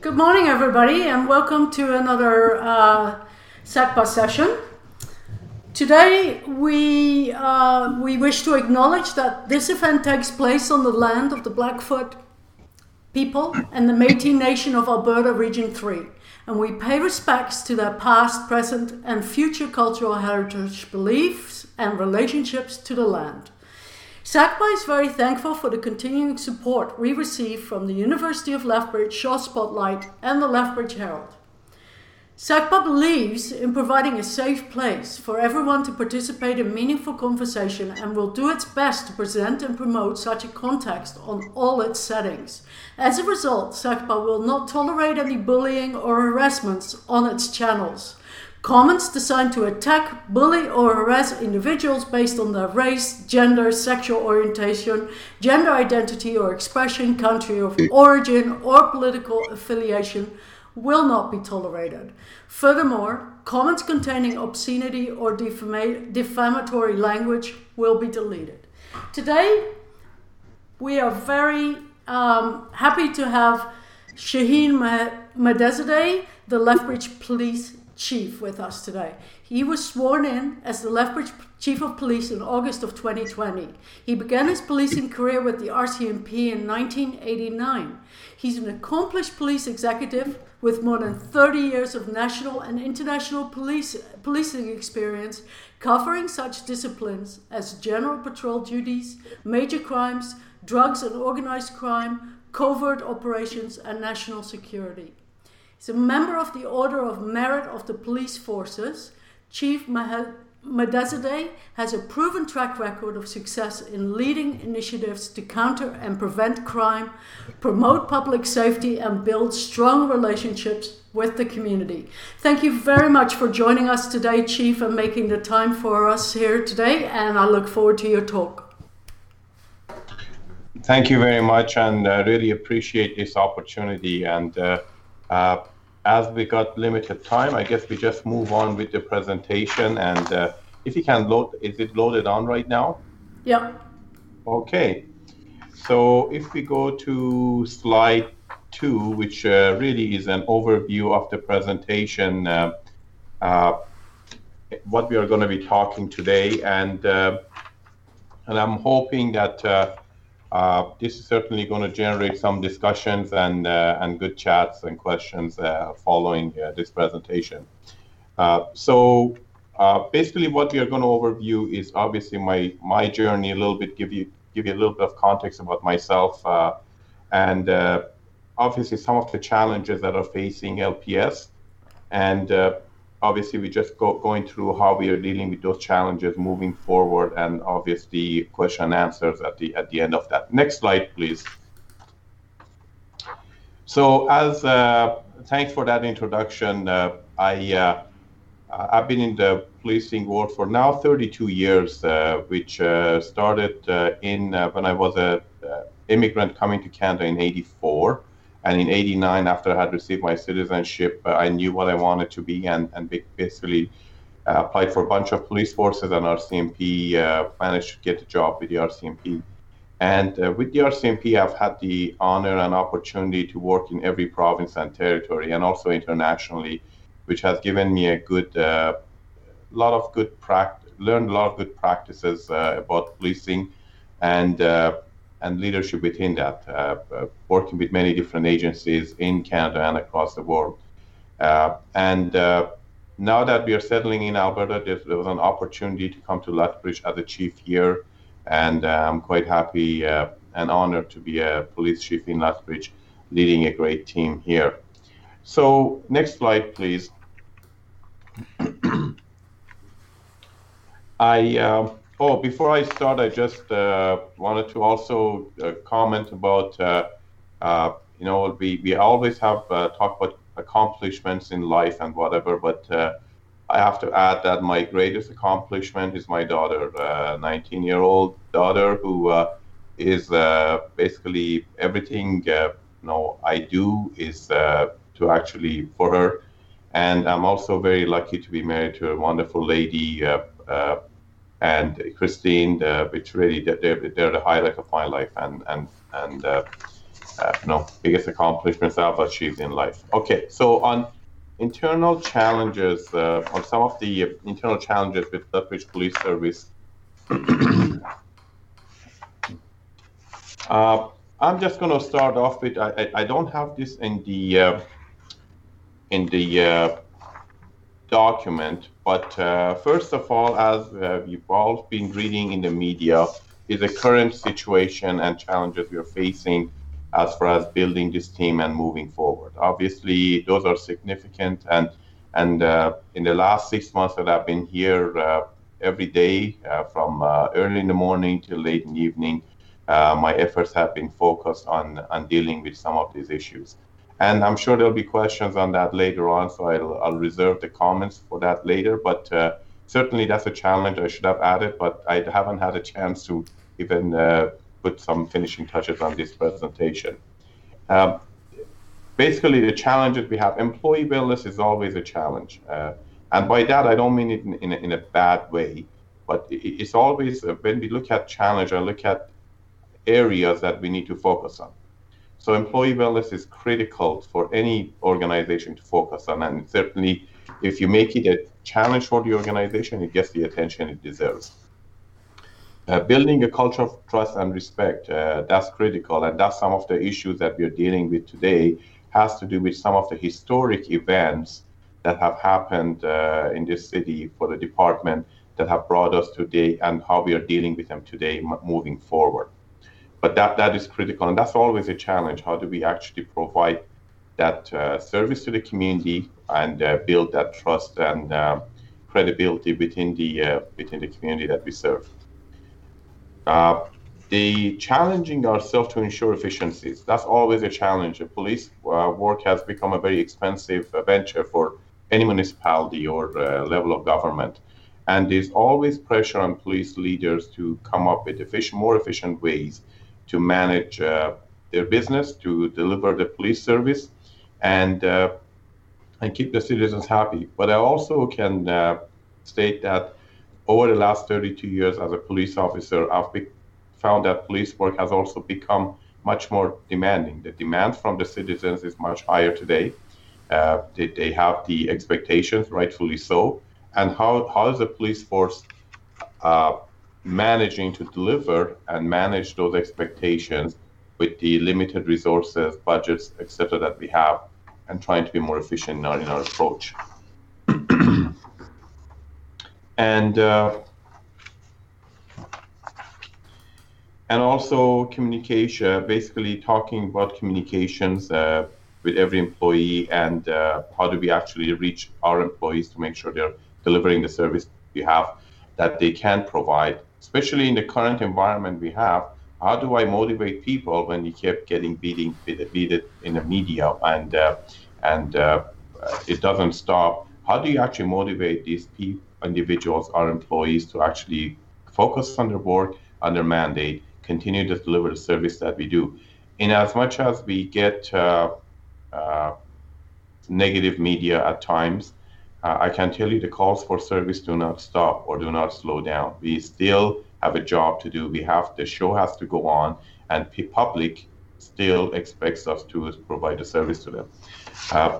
Good morning, everybody, and welcome to another uh, SACPA session. Today, we, uh, we wish to acknowledge that this event takes place on the land of the Blackfoot people and the Métis Nation of Alberta Region 3, and we pay respects to their past, present, and future cultural heritage beliefs and relationships to the land. SACPA is very thankful for the continuing support we receive from the University of Lethbridge, Shaw Spotlight, and the Lethbridge Herald. SACPA believes in providing a safe place for everyone to participate in meaningful conversation and will do its best to present and promote such a context on all its settings. As a result, SACPA will not tolerate any bullying or harassments on its channels. Comments designed to attack, bully, or harass individuals based on their race, gender, sexual orientation, gender identity or expression, country of origin, or political affiliation will not be tolerated. Furthermore, comments containing obscenity or defama- defamatory language will be deleted. Today, we are very um, happy to have Shahin Mehdizadeh, the Lethbridge Police Chief, with us today. He was sworn in as the Lethbridge Chief of Police in August of 2020. He began his policing career with the RCMP in 1989. He's an accomplished police executive with more than 30 years of national and international police, policing experience, covering such disciplines as general patrol duties, major crimes, drugs and organized crime, covert operations, and national security. He's a member of the Order of Merit of the Police Forces. Chief Mehdizadeh has a proven track record of success in leading initiatives to counter and prevent crime, promote public safety, and build strong relationships with the community. Thank you very much for joining us today, Chief, and making the time for us here today, and I look forward to your talk. Thank you very much, and I really appreciate this opportunity. And uh, uh, as we got limited time, I guess we just move on with the presentation. And uh, if you can load, is it loaded on right now? Yeah. Okay. So if we go to slide two, which uh, really is an overview of the presentation, uh, uh, what we are going to be talking today, and uh, and I'm hoping that uh, this is certainly going to generate some discussions and uh, and good chats and questions uh, following uh, this presentation. Uh, so basically, what we are going to overview is obviously my my journey a little bit, give you give you a little bit of context about myself, and obviously some of the challenges that are facing LPS, and obviously we're just go, going through how we are dealing with those challenges moving forward and obviously question and answers at the at the end of that. Next slide please. So as uh, thanks for that introduction. Uh, i uh, i've been in the policing world for now 32 years uh, which uh, started uh, in when i was a immigrant coming to canada in 84 and in 89, after I had received my citizenship, uh, I knew what I wanted to be and, and basically uh, applied for a bunch of police forces and RCMP, uh, managed to get a job with the RCMP. And uh, with the RCMP, I've had the honor and opportunity to work in every province and territory and also internationally, which has given me a good, uh, lot of good practice, learned a lot of good practices uh, about policing and and leadership within that, uh, uh, working with many different agencies in Canada and across the world. Uh, and now that we are settling in Alberta, there was an opportunity to come to Lethbridge as a chief here, and I'm quite happy and honored to be a police chief in Lethbridge, leading a great team here. So, next slide, please. I uh, Oh, before I start, I just uh, wanted to also uh, comment about, uh, uh you know, we, we always have uh, talked about accomplishments in life and whatever, but uh, I have to add that my greatest accomplishment is my daughter, 19 year old daughter, who is basically everything, you know, I do is to actually for her. And I'm also very lucky to be married to a wonderful lady and Christine, uh, which really they're, they're the highlight of my life, and and and uh, uh, you know, biggest accomplishments I've achieved in life. Okay, so on internal challenges, uh, on some of the internal challenges with Lethbridge Police Service, uh, I'm just going to start off with I, I, I, don't have this in the uh, in the uh, document, but uh, first of all, as uh, you've all been reading in the media, is the current situation and challenges we are facing as far as building this team and moving forward. Obviously, those are significant, and and uh, in the last six months that I've been here, uh, every day uh, from uh, early in the morning till late in the evening, my efforts have been focused on on dealing with some of these issues. And I'm sure there'll be questions on that later on, so I'll, I'll reserve the comments for that later. But uh, certainly that's a challenge I should have added, but I haven't had a chance to even uh, put some finishing touches on this presentation. Um, basically, the challenges we have, employee wellness is always a challenge. Uh, and by that, I don't mean it in, in, a, in a bad way, but it's always, uh, when we look at challenge, I look at areas that we need to focus on. So employee wellness is critical for any organization to focus on, and certainly if you make it a challenge for the organization, it gets the attention it deserves. Uh, building a culture of trust and respect, uh, that's critical, and that's some of the issues that we're dealing with today has to do with some of the historic events that have happened uh, in this city for the department that have brought us today and how we are dealing with them today moving forward but that that is critical, and that's always a challenge. How do we actually provide that uh, service to the community and uh, build that trust and uh, credibility within the uh, within the community that we serve? Uh, the challenging ourselves to ensure efficiencies that's always a challenge. The police uh, work has become a very expensive venture for any municipality or level of government and there's always pressure on police leaders to come up with efficient, more efficient ways to manage uh, their business, to deliver the police service, and uh, and keep the citizens happy. But I also can uh, state that over the last 32 years as a police officer, I've be- found that police work has also become much more demanding. The demand from the citizens is much higher today. Uh, they, they, have the expectations, rightfully so. And how, how is the police force uh, managing to deliver and manage those expectations with the limited resources, budgets, etc., that we have, and trying to be more efficient in our, in our approach. and uh, and also communication, basically talking about communications uh, with every employee and uh, how do we actually reach our employees to make sure they're delivering the service we have that they can provide especially in the current environment we have, how do I motivate people when you keep getting beating beaten in the media and uh, and uh, it doesn't stop? How do you actually motivate these people, individuals, our employees, to actually focus on their work, on their mandate, continue to deliver the service that we do? In as much as we get uh, uh negative media at times, uh, I can tell you the calls for service do not stop or do not slow down. We still have a job to do. We have the show has to go on, and the public still expects us to provide a service to them. Uh,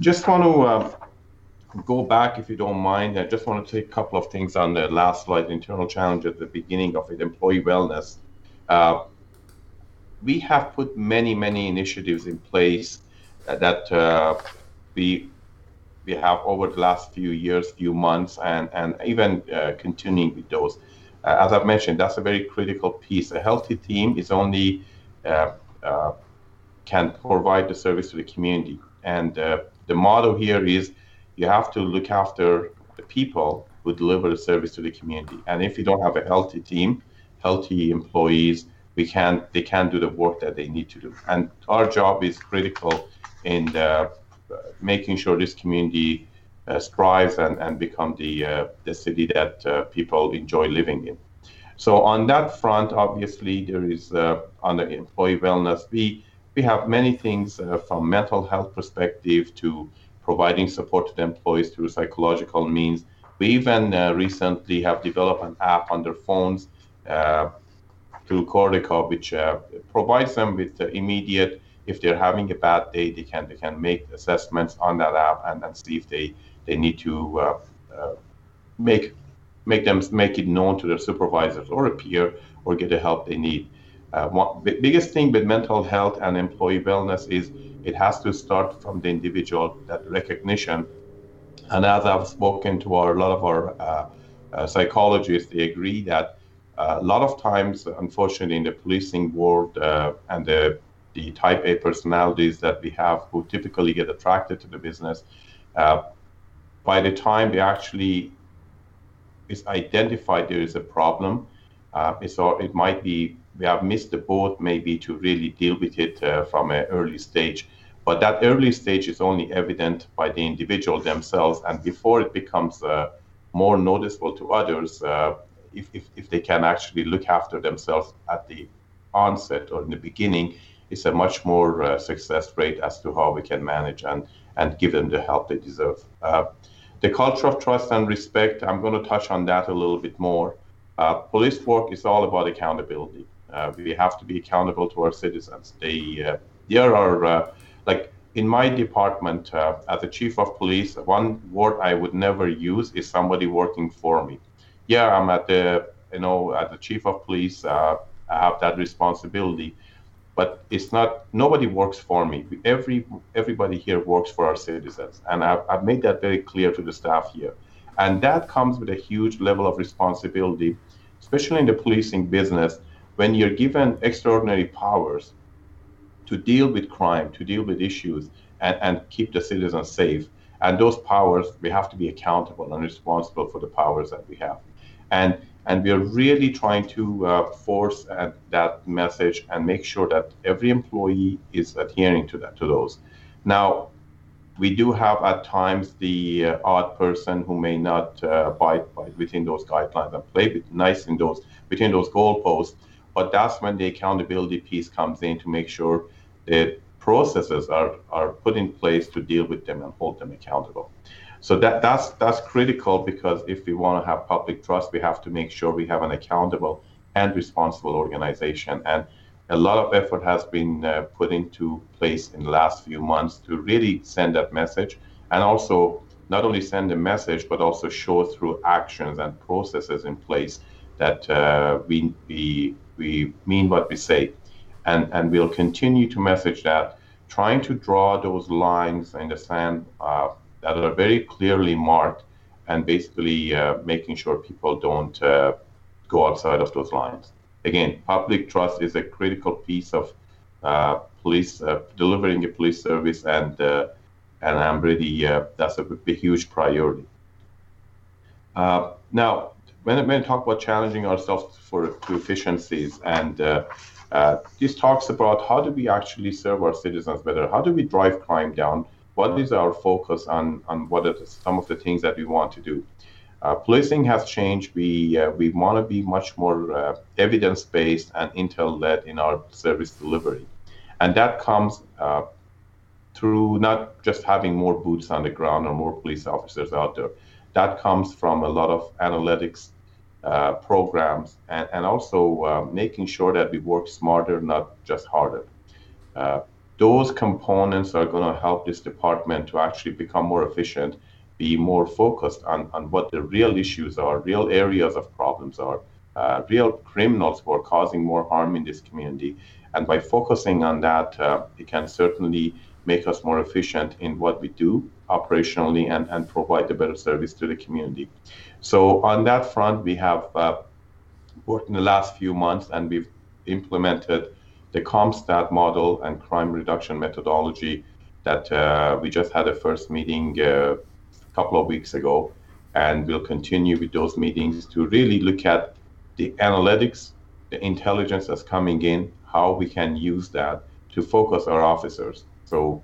just want to uh, go back, if you don't mind. I just want to take a couple of things on the last slide, internal challenge at the beginning of it, employee wellness. Uh, we have put many, many initiatives in place that uh, we we have over the last few years, few months, and, and even uh, continuing with those. Uh, as I've mentioned, that's a very critical piece. A healthy team is only uh, uh can provide the service to the community. And uh, the motto here is you have to look after the people who deliver the service to the community. And if you don't have a healthy team, healthy employees, we can they can't do the work that they need to do. And our job is critical in the making sure this community uh, strives and, and become the, uh, the city that uh, people enjoy living in. So on that front, obviously, there is on the employee wellness, we, we have many things from mental health perspective to providing support to the employees through psychological means. We even uh, recently have developed an app on their phones uh, through Cordico, which uh, provides them with immediate. If they're having a bad day, they can they can make assessments on that app and, and see if they they need to uh, uh, make make them make it known to their supervisors or a peer or get the help they need. Uh, one, the biggest thing with mental health and employee wellness is it has to start from the individual that recognition and as i've spoken to our, a lot of our uh, uh, psychologists they agree that uh, a lot of times unfortunately in the policing world and the, the type a personalities that we have who typically get attracted to the business uh, by the time they actually is identified there is a problem uh, it's, or it might be we have missed the boat maybe to really deal with it uh, from an early stage. But that early stage is only evident by the individual themselves, and before it becomes uh, more noticeable to others, uh, if, if, if they can actually look after themselves at the onset or in the beginning, it's a much more uh, success rate as to how we can manage and, and give them the help they deserve. Uh, the culture of trust and respect, I'm going to touch on that a little bit more. Uh, police work is all about accountability. Uh, we have to be accountable to our citizens. They, uh, there are, uh, like in my department, as a chief of police, one word I would never use is somebody working for me. Yeah, I'm at the, you know, at the chief of police, I have that responsibility, but it's not. Nobody works for me. Every everybody here works for our citizens, and I've, I've made that very clear to the staff here, and that comes with a huge level of responsibility, especially in the policing business when you're given extraordinary powers to deal with crime, to deal with issues, and, and keep the citizens safe, and those powers, we have to be accountable and responsible for the powers that we have. And and we are really trying to uh, force uh, that message and make sure that every employee is adhering to that to those. Now, we do have at times the uh, odd person who may not uh, abide by within those guidelines and play with nice in those within those goalposts. But that's when the accountability piece comes in to make sure that processes are, are put in place to deal with them and hold them accountable. So that, that's that's critical because if we want to have public trust, we have to make sure we have an accountable and responsible organization. And a lot of effort has been uh, put into place in the last few months to really send that message and also not only send a message but also show through actions and processes in place that uh, we, we we mean what we say. And, and we'll continue to message that, trying to draw those lines in the sand uh, that are very clearly marked and basically uh, making sure people don't uh, go outside of those lines. Again, public trust is a critical piece of uh, police uh, delivering a police service, and uh, and I'm really that's a, a huge priority. now, when, when I talk about challenging ourselves for efficiencies, and uh, uh, this talks about how do we actually serve our citizens better? How do we drive crime down? What is our focus on on what are some of the things that we want to do? Uh, policing has changed. We uh, we want to be much more uh, evidence based and intel led in our service delivery, and that comes uh, through not just having more boots on the ground or more police officers out there. That comes from a lot of analytics uh, programs and, and also uh, making sure that we work smarter, not just harder. Those components are going to help this department to actually become more efficient, be more focused on, on what the real issues are, real areas of problems are, uh, real criminals who are causing more harm in this community. And by focusing on that, uh, it can certainly make us more efficient in what we do operationally and, and provide a better service to the community. So on that front, we have uh, worked in the last few months and we've implemented the CompStat model and crime reduction methodology that uh, we just had a first meeting uh, a couple of weeks ago. And we'll continue with those meetings to really look at the analytics, the intelligence that's coming in, how we can use that to focus our officers. So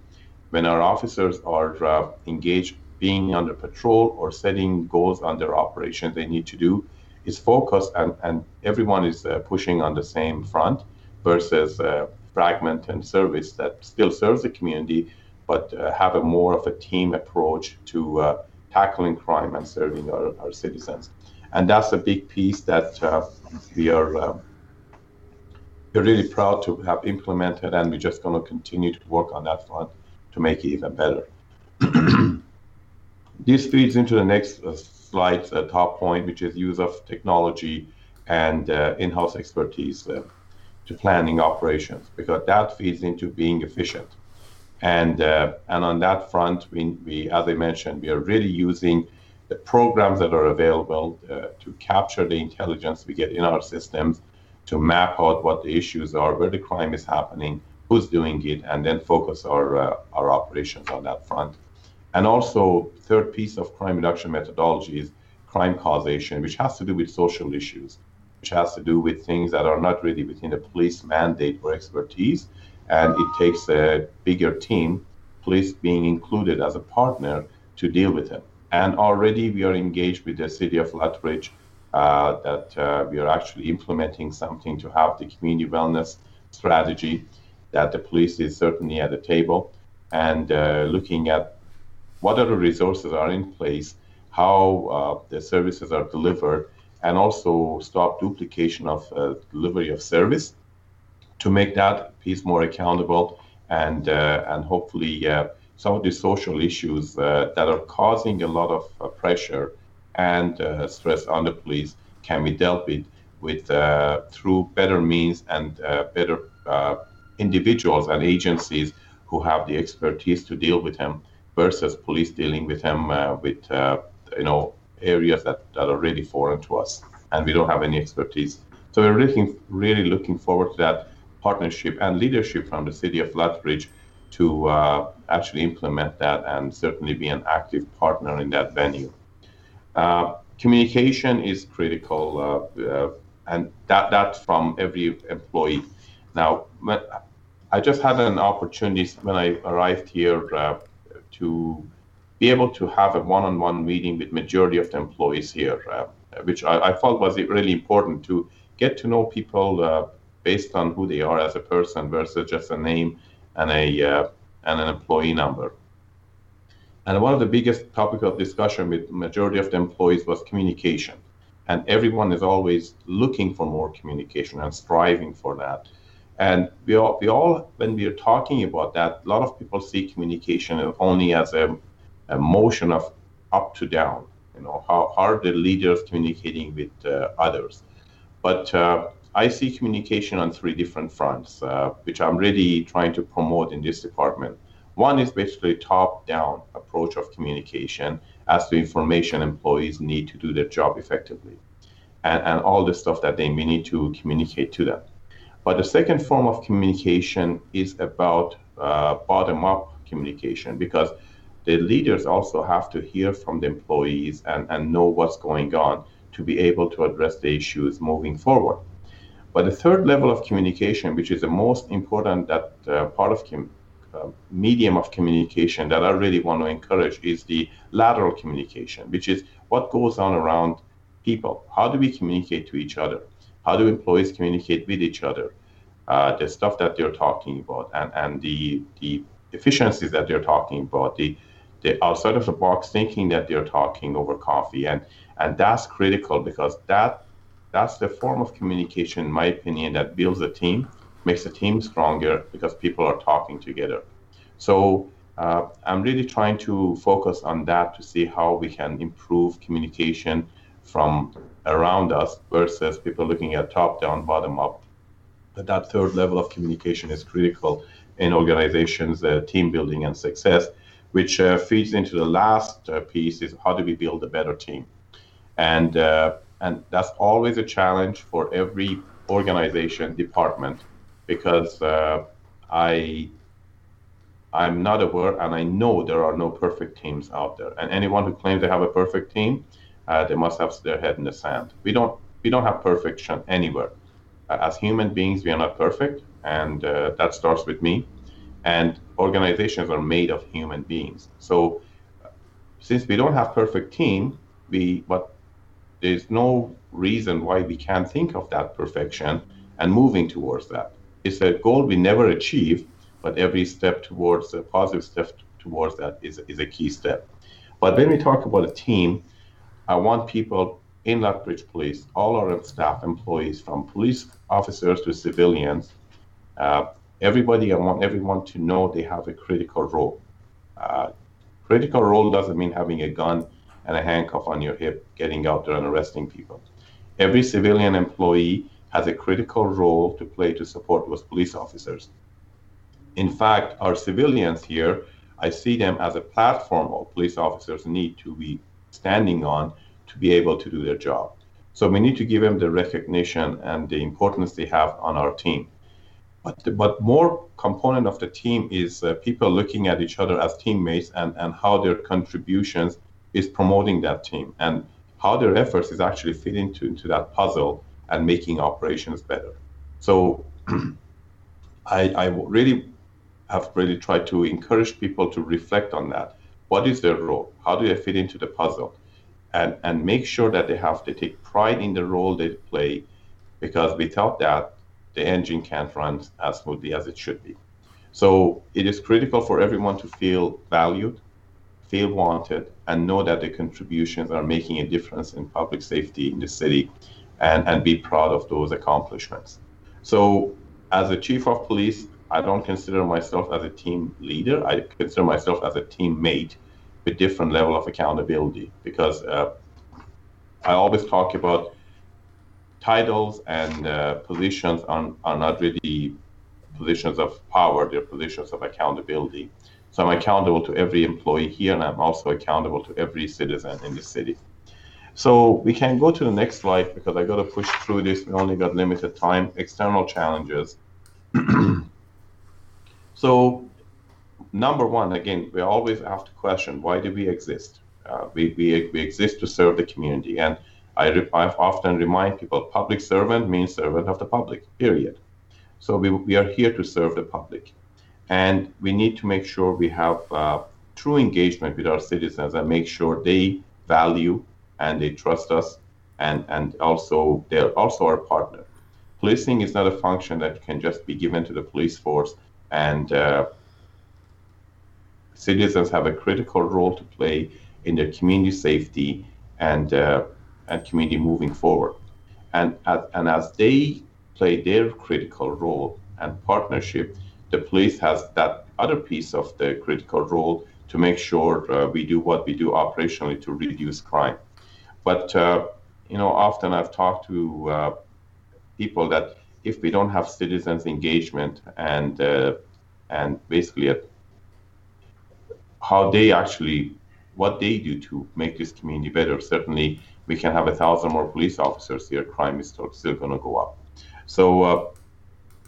when our officers are uh, engaged being under patrol or setting goals on their operations they need to do is focused and, and everyone is uh, pushing on the same front versus uh, fragment and service that still serves the community but uh, have a more of a team approach to uh, tackling crime and serving our, our citizens and that's a big piece that uh, we are uh, we're really proud to have implemented, and we're just going to continue to work on that front to make it even better. this feeds into the next uh, slide, the top point, which is use of technology and uh, in-house expertise uh, to planning operations, because that feeds into being efficient. And uh, and on that front, we, we, as I mentioned, we are really using the programs that are available uh, to capture the intelligence we get in our systems, to map out what the issues are, where the crime is happening, who's doing it, and then focus our uh, our operations on that front. And also, third piece of crime reduction methodology is crime causation, which has to do with social issues, which has to do with things that are not really within the police mandate or expertise, and it takes a bigger team, police being included as a partner, to deal with them. And already we are engaged with the city of Lethbridge uh, that uh, we are actually implementing something to have the community wellness strategy that the police is certainly at the table and uh, looking at what other resources are in place, how uh, the services are delivered, and also stop duplication of uh, delivery of service to make that piece more accountable and uh, and hopefully uh, some of the social issues uh, that are causing a lot of uh, pressure and uh, stress on the police can be dealt with with through better means and better individuals and agencies who have the expertise to deal with them versus police dealing with him with you know areas that, that are really foreign to us and we don't have any expertise. So we're looking really looking forward to that partnership and leadership from the city of Lethbridge to uh, actually implement that and certainly be an active partner in that venue. Uh, communication is critical, uh, uh and that that's from every employee. Now, I just had an opportunity when I arrived here uh, to be able to have a one-on-one meeting with majority of the employees here, uh, which I, I, felt was really important to get to know people based on who they are as a person versus just a name and a uh, and an employee number. And one of the biggest topic of discussion with majority of the employees was communication. And everyone is always looking for more communication and striving for that. And we all, we all, when we are talking about that, a lot of people see communication only as a, a motion of up to down. You know, how, how are the leaders communicating with uh, others? But uh, I see communication on three different fronts, uh, which I'm really trying to promote in this department. One is basically top-down approach of communication as to information employees need to do their job effectively, and, and all the stuff that they may need to communicate to them. But the second form of communication is about uh, bottom-up communication because the leaders also have to hear from the employees and, and know what's going on to be able to address the issues moving forward. But the third level of communication, which is the most important that uh, part of com- uh, medium of communication that I really want to encourage is the lateral communication, which is what goes on around people. How do we communicate to each other? How do employees communicate with each other? Uh, the stuff that they're talking about and, and the, the efficiencies that they're talking about, the, the outside of the box thinking that they're talking over coffee. And, and that's critical because that that's the form of communication, in my opinion, that builds a team, makes a team stronger because people are talking together. So uh, I'm really trying to focus on that to see how we can improve communication from around us versus people looking at top down, bottom up. But that third level of communication is critical in organizations, uh, team building and success, which uh, feeds into the last uh, piece is how do we build a better team? And uh, and that's always a challenge for every organization department because uh, I I'm not aware and I know there are no perfect teams out there. And anyone who claims they have a perfect team, uh, they must have their head in the sand. We don't we don't have perfection anywhere. Uh, as human beings, we are not perfect, and that starts with me. And organizations are made of human beings. So since we don't have perfect team, we what there's no reason why we can't think of that perfection and moving towards that. It's a goal we never achieve, but every step towards a positive step towards that is, is a key step. But when we talk about a team, I want people in Lethbridge Police, all our staff employees, from police officers to civilians, uh, everybody, I want everyone to know they have a critical role. Uh, critical role doesn't mean having a gun and a handcuff on your hip, getting out there and arresting people. Every civilian employee has a critical role to play to support those police officers. In fact, our civilians here, I see them as a platform all police officers need to be standing on to be able to do their job. So we need to give them the recognition and the importance they have on our team. But, the, but more component of the team is uh, people looking at each other as teammates and, and how their contributions is promoting that team and how their efforts is actually fitting into, into that puzzle and making operations better. So I, I really have really tried to encourage people to reflect on that. What is their role? How do they fit into the puzzle? And, and make sure that they have to take pride in the role they play because without that, the engine can't run as smoothly as it should be. So it is critical for everyone to feel valued, feel wanted, and know that their contributions are making a difference in public safety in the city and, and be proud of those accomplishments. So, as a chief of police, I don't consider myself as a team leader. I consider myself as a teammate with different level of accountability because uh, I always talk about titles and uh, positions are, are not really positions of power, they're positions of accountability. So I'm accountable to every employee here, and I'm also accountable to every citizen in the city. So we can go to the next slide because I got to push through this. We only got limited time. External challenges. so number one, again, we always have to question why do we exist? Uh, we, we, we exist to serve the community. And I, I often remind people public servant means servant of the public, period. So we, we are here to serve the public. And we need to make sure we have uh, true engagement with our citizens and make sure they value and they trust us and, and also they're also our partner. Policing is not a function that can just be given to the police force and uh, citizens have a critical role to play in their community safety and uh, and community moving forward. And, as, and as they play their critical role and partnership, the police has that other piece of the critical role to make sure uh, we do what we do operationally to reduce crime. But uh, you know, often I've talked to uh, people that if we don't have citizens' engagement and uh, and basically how they actually what they do to make this community better, certainly we can have a thousand more police officers here. Crime is still, going to go up. So uh,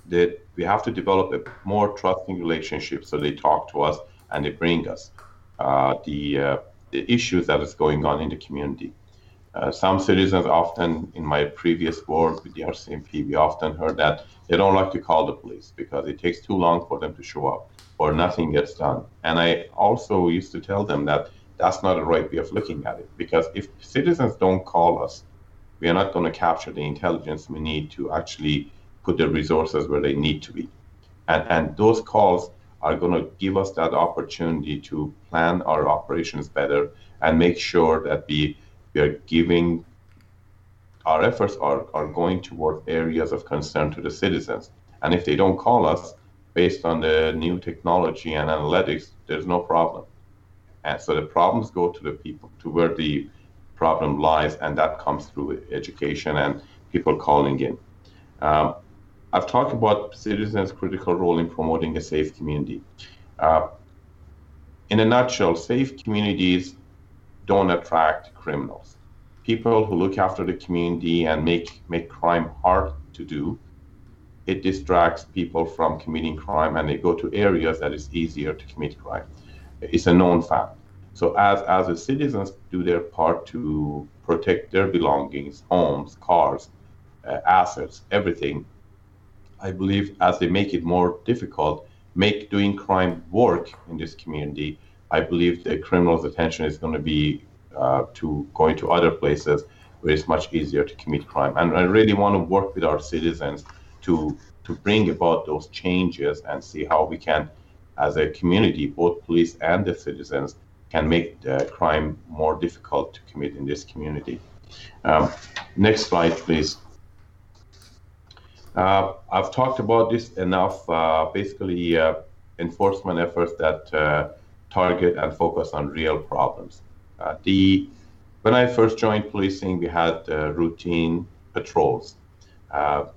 that we have to develop a more trusting relationship so they talk to us and they bring us uh, the, uh, the issues that is going on in the community. Uh, some citizens often, in my previous work with the RCMP, we often heard that they don't like to call the police because it takes too long for them to show up or nothing gets done. And I also used to tell them that that's not the right way of looking at it because if citizens don't call us, we are not going to capture the intelligence we need to actually put the resources where they need to be. And, and those calls are going to give us that opportunity to plan our operations better and make sure that we, we are giving our efforts are, are going toward areas of concern to the citizens. And if they don't call us based on the new technology and analytics, there's no problem. And so the problems go to the people, to where the problem lies, and that comes through education and people calling in. Um, I've talked about citizens' critical role in promoting a safe community. Uh, in a nutshell, safe communities don't attract criminals. People who look after the community and make, make crime hard to do, it distracts people from committing crime and they go to areas that is easier to commit crime. It's a known fact. So as, as the citizens do their part to protect their belongings, homes, cars, uh, assets, everything, I believe as they make it more difficult, make doing crime work in this community, I believe the criminal's attention is going to be uh, to going to other places where it's much easier to commit crime. And I really want to work with our citizens to to bring about those changes and see how we can, as a community, both police and the citizens, can make crime more difficult to commit in this community. Um, next slide, please. Uh, I've talked about this enough. Uh, basically, uh, enforcement efforts that uh, target and focus on real problems. Uh, the when I first joined policing, we had uh, routine patrols.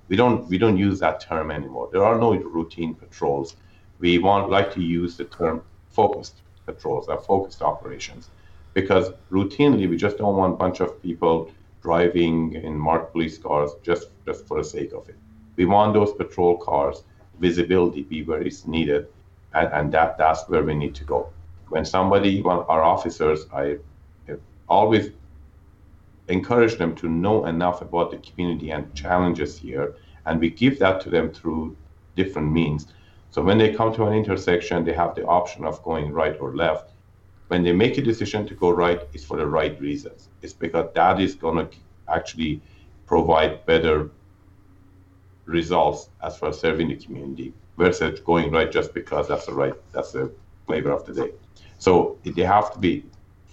we don't we don't use that term anymore. There are no routine patrols. We want like to use the term focused patrols, or focused operations, because routinely we just don't want a bunch of people driving in marked police cars just just for the sake of it we want those patrol cars visibility be where it's needed, and, and that that's where we need to go. When somebody, when our officers, I always encourage them to know enough about the community and challenges here, and we give that to them through different means. So when they come to an intersection, they have the option of going right or left. When they make a decision to go right, it's for the right reasons. It's because that is going to actually provide better results as far as serving the community versus going right just because that's the right that's the flavor of the day. So they have to be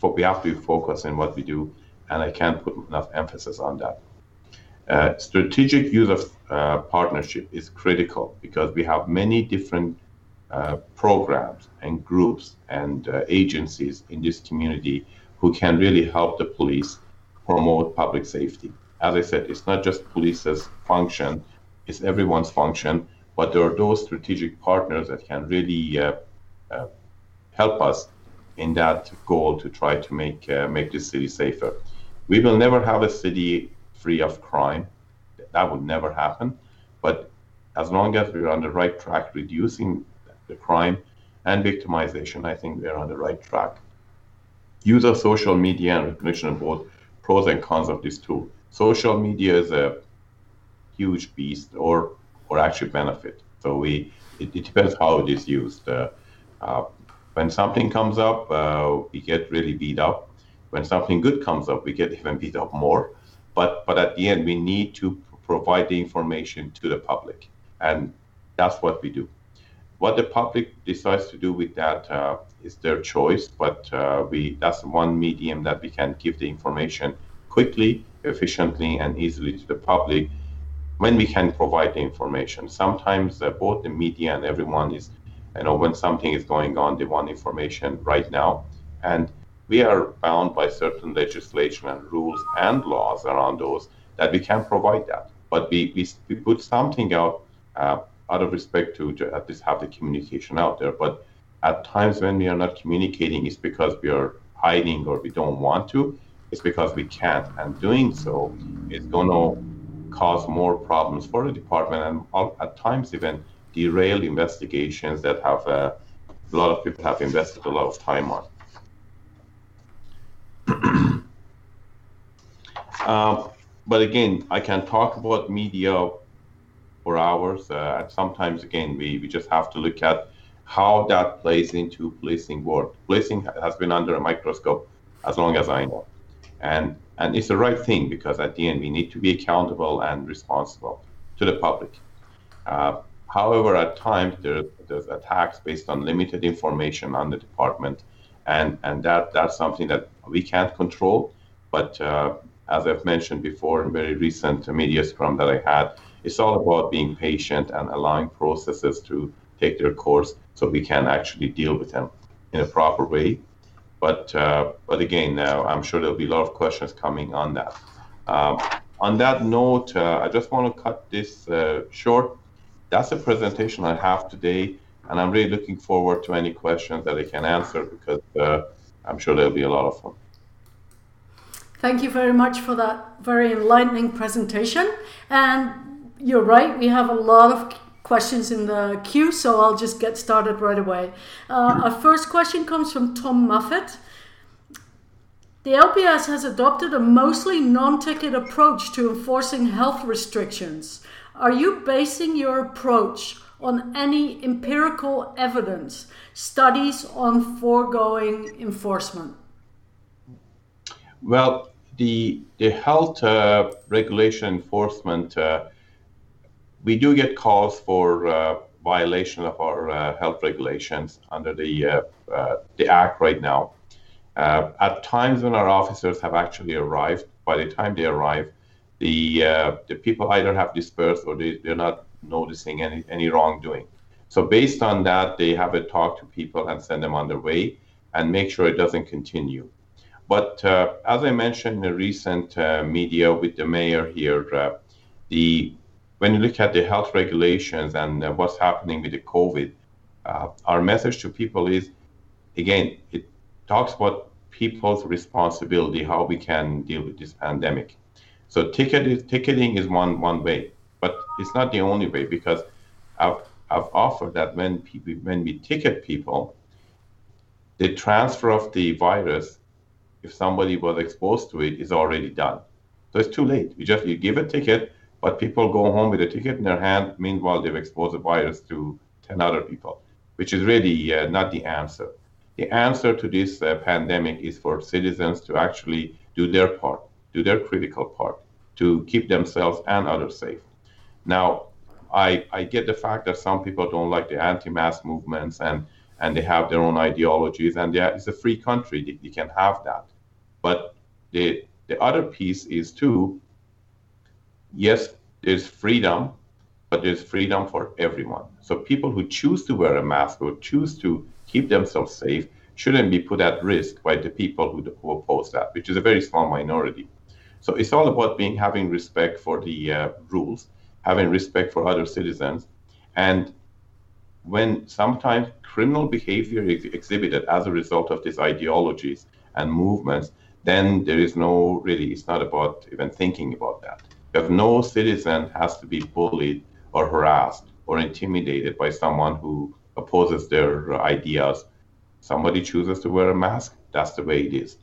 we have to be focused in what we do, and I can't put enough emphasis on that. Uh, strategic use of uh, partnership is critical because we have many different uh, programs and groups and uh, agencies in this community who can really help the police promote public safety. As I said, it's not just police's function it's everyone's function, but there are those strategic partners that can really uh, uh, help us in that goal to try to make make this city safer. We will never have a city free of crime. That would never happen. But as long as we're on the right track, reducing the crime and victimization, I think we're on the right track. Use of social media and recognition of both pros and cons of this tool. Social media is a huge beast or or actually benefit. So we it, it depends how it is used. Uh, uh, when something comes up, uh, we get really beat up. When something good comes up, we get even beat up more. But but at the end, we need to provide the information to the public, and that's what we do. What the public decides to do with that uh, is their choice. But uh, we that's one medium that we can give the information quickly, efficiently, and easily to the public when we can provide the information. Sometimes uh, both the media and everyone is, you know, when something is going on, they want information right now. And we are bound by certain legislation and rules and laws around those that we can provide that. But we, we, we put something out uh, out of respect to, to at least have the communication out there. But at times when we are not communicating, it's because we are hiding or we don't want to. It's because we can't. And doing so is going to cause more problems for the department and at times even derail investigations that have uh, a lot of people have invested a lot of time on. Um, but again, I can talk about media for hours. Uh, and sometimes, again, we, we just have to look at how that plays into policing work. Policing has been under a microscope as long as I know. And and it's the right thing because at the end we need to be accountable and responsible to the public. Uh, however, at times there, there's attacks based on limited information on the department, and and that that's something that we can't control. But uh, as I've mentioned before in very recent media scrum that I had, it's all about being patient and allowing processes to take their course so we can actually deal with them in a proper way but uh, but again, uh, I'm sure there'll be a lot of questions coming on that. Um, on that note, uh, I just want to cut this uh, short. That's the presentation I have today, and I'm really looking forward to any questions that I can answer because uh, I'm sure there'll be a lot of fun. Thank you very much for that very enlightening presentation. And you're right, we have a lot of questions in the queue, so I'll just get started right away. Uh, our first question comes from Tom Muffet. The LPS has adopted a mostly non ticket approach to enforcing health restrictions. Are you basing your approach on any empirical evidence, studies on foregoing enforcement? Well, the, the health uh, regulation enforcement uh, we do get calls for uh, violation of our uh, health regulations under the uh, uh the act right now. At times when our officers have actually arrived by the time they arrive, the the people either have dispersed or they, they're not noticing any any wrongdoing. So based on that, they have a talk to people and send them on their way and make sure it doesn't continue. But uh, as I mentioned in the recent uh, media with the mayor here, uh, the when you look at the health regulations and uh, what's happening with the COVID, uh, our message to people is, again, it talks about people's responsibility, how we can deal with this pandemic. So ticket, ticketing is one one way, but it's not the only way because I've, I've offered that when people, when we ticket people, the transfer of the virus if somebody was exposed to it is already done. So it's too late. You just you give a ticket, but people go home with a ticket in their hand. Meanwhile, they've exposed the virus to 10 other people, which is really uh, not the answer. The answer to this uh, pandemic is for citizens to actually do their part, do their critical part, to keep themselves and others safe. Now, I, I get the fact that some people don't like the anti-mask movements and and they have their own ideologies and it's a free country you can have that but the the other piece is too, yes, there's freedom, but there's freedom for everyone. So people who choose to wear a mask or choose to keep themselves safe shouldn't be put at risk by the people who, who oppose that, which is a very small minority. So it's all about being having respect for the uh, rules, having respect for other citizens, and when sometimes criminal behavior is exhibited as a result of these ideologies and movements, then there is no really, it's not about even thinking about that. If no citizen has to be bullied or harassed or intimidated by someone who opposes their ideas. Somebody chooses to wear a mask, that's the way it is.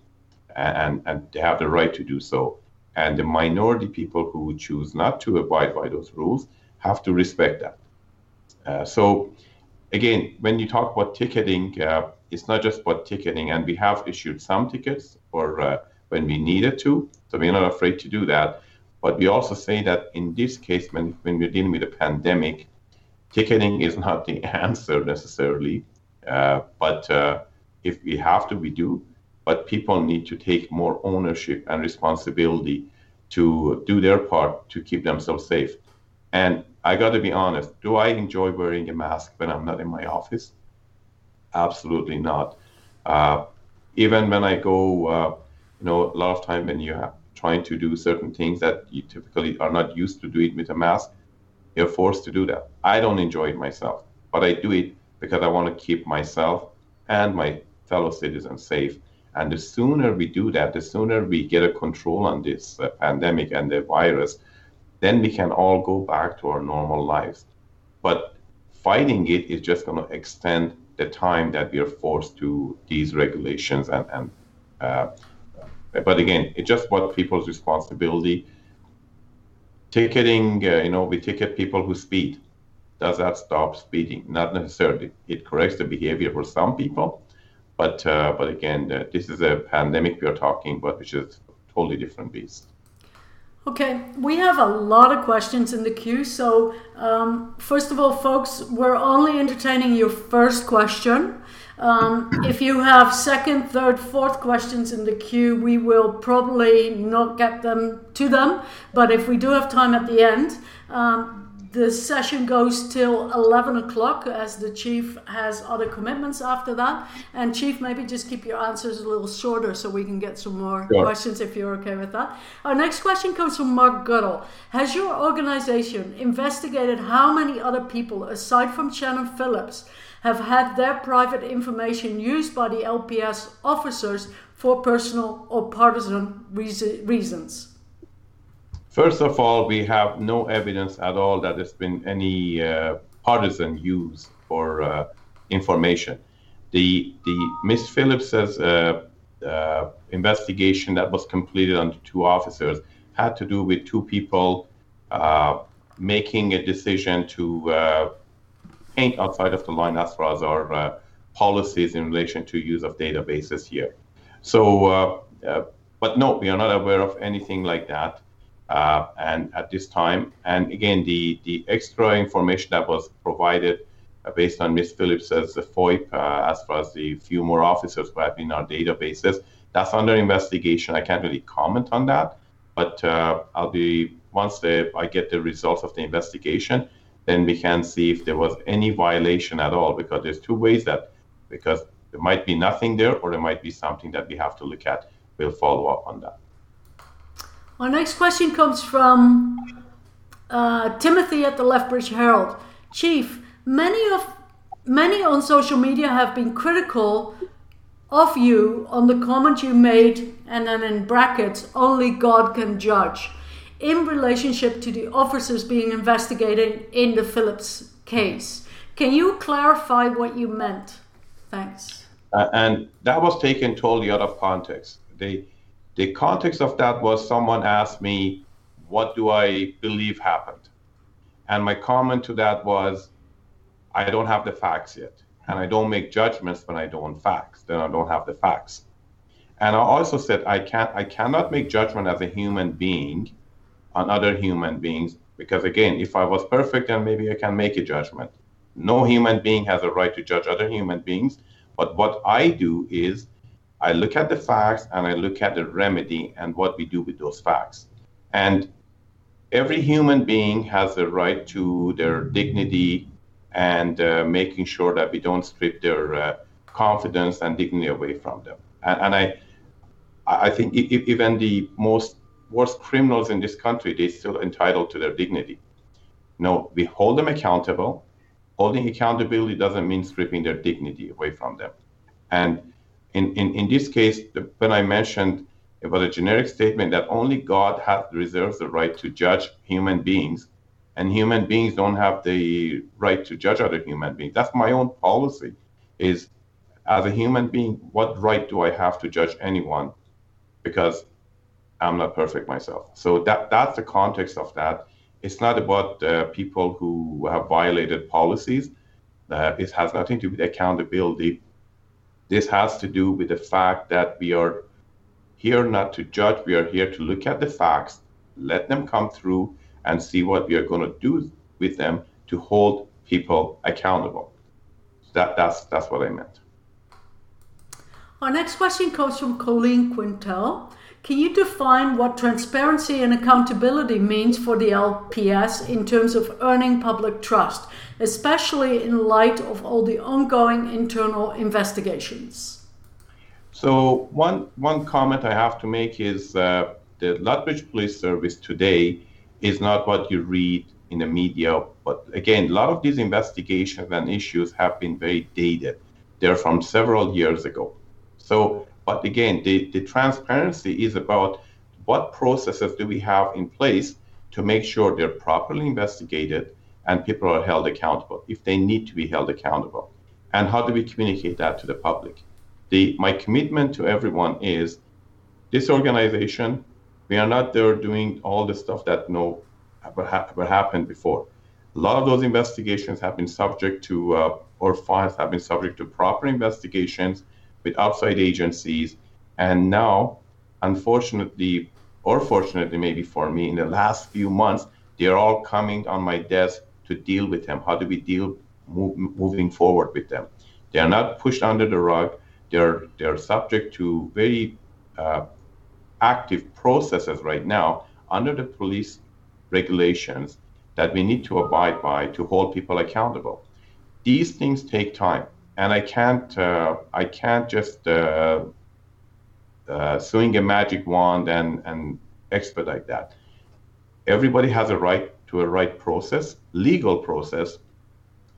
And, and they have the right to do so. And the minority people who choose not to abide by those rules have to respect that. Uh, so, again, when you talk about ticketing, uh, it's not just about ticketing, and we have issued some tickets or uh, when we needed to, so we're not afraid to do that. But we also say that in this case, when, when we're dealing with a pandemic, ticketing is not the answer necessarily. Uh, but uh, if we have to, we do. But people need to take more ownership and responsibility to do their part to keep themselves safe. And I got to be honest, do I enjoy wearing a mask when I'm not in my office? Absolutely not. Uh, even when I go, uh, you know, a lot of time when you're trying to do certain things that you typically are not used to doing with a mask, you're forced to do that. I don't enjoy it myself, but I do it because I want to keep myself and my fellow citizens safe. And the sooner we do that, the sooner we get a control on this uh, pandemic and the virus, then we can all go back to our normal lives. But fighting it is just going to extend the time that we are forced to these regulations and, and uh, but again it's just what people's responsibility. Ticketing uh, you know we ticket people who speed. Does that stop speeding? Not necessarily. It corrects the behavior for some people but uh, but again uh, this is a pandemic we are talking about which is a totally different beast Okay, we have a lot of questions in the queue. So, um, first of all, folks, we're only entertaining your first question. Um, if you have second, third, fourth questions in the queue, we will probably not get them to them. But if we do have time at the end, um, the session goes till 11 o'clock as the chief has other commitments after that. And chief, maybe just keep your answers a little shorter so we can get some more sure. questions if you're okay with that. Our next question comes from Mark Goodall. Has your organization investigated how many other people, aside from Shannon Phillips, have had their private information used by the LPS officers for personal or partisan reasons? First of all, we have no evidence at all that there's been any uh, partisan use for uh, information. The the Miss Phillips's uh, uh investigation that was completed on the two officers had to do with two people uh, making a decision to uh, paint outside of the line as far as our policies in relation to use of databases here. So, but no, we are not aware of anything like that. Uh, and at this time. And again, the, the extra information that was provided uh, based on Ms. Phillips' the FOIP, uh, as far as the few more officers who have been in our databases, that's under investigation. I can't really comment on that. But I'll be once the, I get the results of the investigation, then we can see if there was any violation at all. Because there's two ways that because there might be nothing there, or there might be something that we have to look at. We'll follow up on that. Our next question comes from uh, Timothy at the Lethbridge Herald. Chief, many of many on social media have been critical of you on the comment you made, and then in brackets, only God can judge, in relationship to the officers being investigated in the Phillips case. Can you clarify what you meant? Thanks. Uh, and that was taken totally out of context. The, the context of that was someone asked me, What do I believe happened? And my comment to that was, I don't have the facts yet and I don't make judgments when I don't facts. Then I don't have the facts. And I also said I can't I cannot make judgment as a human being on other human beings because again, if I was perfect, then maybe I can make a judgment. No human being has a right to judge other human beings. But what I do is I look at the facts and I look at the remedy and what we do with those facts. And every human being has the right to their dignity and uh, making sure that we don't strip their uh, confidence and dignity away from them. And, and I, I think even the most worst criminals in this country, they're still entitled to their dignity. No, we hold them accountable. Holding accountability doesn't mean stripping their dignity away from them. And in, in, in this case, the, when I mentioned was a generic statement that only God has reserves the right to judge human beings and human beings don't have the right to judge other human beings. That's my own policy. Is as a human being, what right do I have to judge anyone? Because I'm not perfect myself. So that that's the context of that. It's not about uh, people who have violated policies. Uh, it has nothing to do with accountability. This has to do with the fact that we are here not to judge. We are here to look at the facts, let them come through, and see what we are going to do with them to hold people accountable. That, that's, that's what I meant. Our next question comes from Colleen Quintel. Can you define what transparency and accountability means for the LPS in terms of earning public trust, especially in light of all the ongoing internal investigations? So, one, one comment I have to make is uh, the Lethbridge Police Service today is not what you read in the media. But again, a lot of these investigations and issues have been very dated. They're from several years ago. So, but again, the, the transparency is about what processes do we have in place to make sure they're properly investigated and people are held accountable if they need to be held accountable. And how do we communicate that to the public? The, my commitment to everyone is this organization we are not there doing all the stuff that no ever happened before. A lot of those investigations have been subject to, uh, or files have been subject to proper investigations with outside agencies. And now, unfortunately, or fortunately, maybe for me, in the last few months, they're all coming on my desk to deal with them. How do we deal move, moving forward with them? They are not pushed under the rug. They're they're subject to very uh, active processes right now under the police regulations that we need to abide by to hold people accountable. These things take time, and I can't uh, I can't just uh, uh, swing a magic wand and and expedite that. Everybody has a right to a right process, legal process,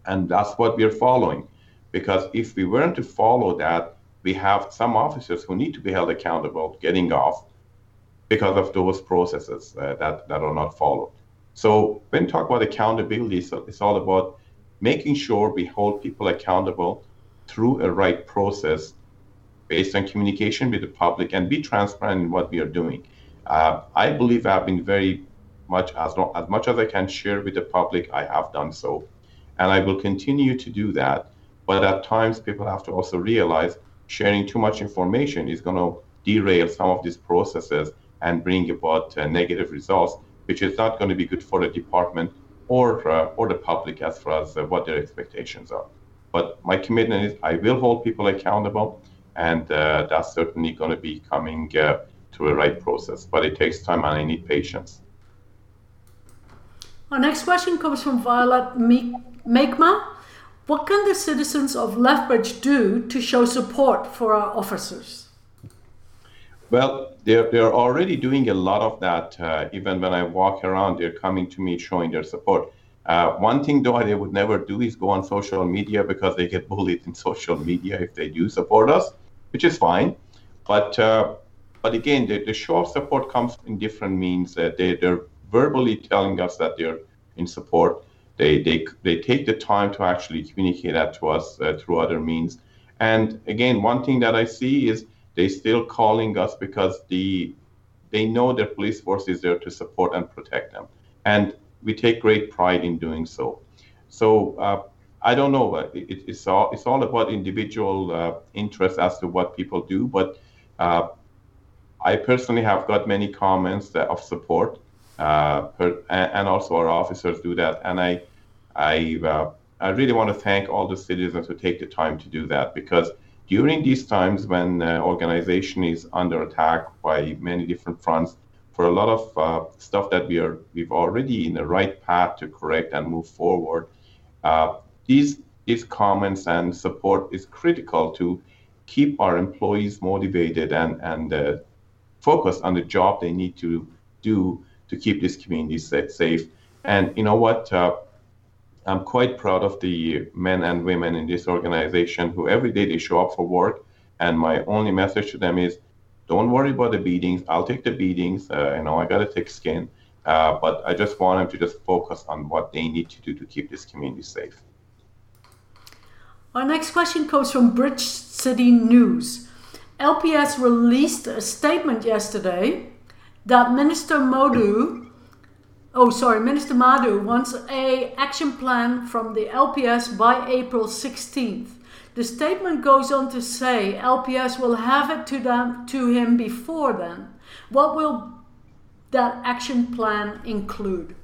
and that's what we're following. Because if we weren't to follow that, we have some officers who need to be held accountable getting off because of those processes uh, that, that are not followed. So when we talk about accountability, so it's all about making sure we hold people accountable through a right process based on communication with the public and be transparent in what we are doing. Uh, I believe I've been very much as, long, as much as I can share with the public, I have done so. And I will continue to do that. But at times, people have to also realize sharing too much information is going to derail some of these processes and bring about uh, negative results, which is not going to be good for the department or uh, or the public as far as uh, what their expectations are. But my commitment is I will hold people accountable, and that's certainly going to be coming to the right process. But it takes time and I need patience. Our next question comes from Violet Mekma. What can the citizens of Lethbridge do to show support for our officers? Well, they're, they're already doing a lot of that. Uh, even when I walk around, they're coming to me showing their support. Uh, one thing, though, they would never do is go on social media because they get bullied in social media if they do support us, which is fine. But uh, but again, the, the, show of support comes in different means. Uh, they, they're verbally telling us that they're in support. They, they, they take the time to actually communicate that to us uh, through other means. And again, one thing that I see is they still calling us because the they know their police force is there to support and protect them. And we take great pride in doing so. So uh, I don't know. It, it's all it's all about individual uh, interest as to what people do. But uh, I personally have got many comments of support, uh, per, and also our officers do that. And I I uh, I really want to thank all the citizens who take the time to do that because during these times when uh, organization is under attack by many different fronts, for a lot of uh, stuff that we are we've already in the right path to correct and move forward. Uh, these these comments and support is critical to keep our employees motivated and and uh, focused on the job they need to do to keep this community safe. And you know what? I'm quite proud of the men and women in this organization who every day they show up for work. And my only message to them is don't worry about the beatings. I'll take the beatings. Uh, you know, I got a thick skin. Uh, but I just want them to just focus on what they need to do to keep this community safe. Our next question comes from Bridge City News. LPS released a statement yesterday that Minister Modu, oh sorry, Minister Madu wants a action plan from the LPS by April 16th. The statement goes on to say LPS will have it to them to him before then. What will that action plan include?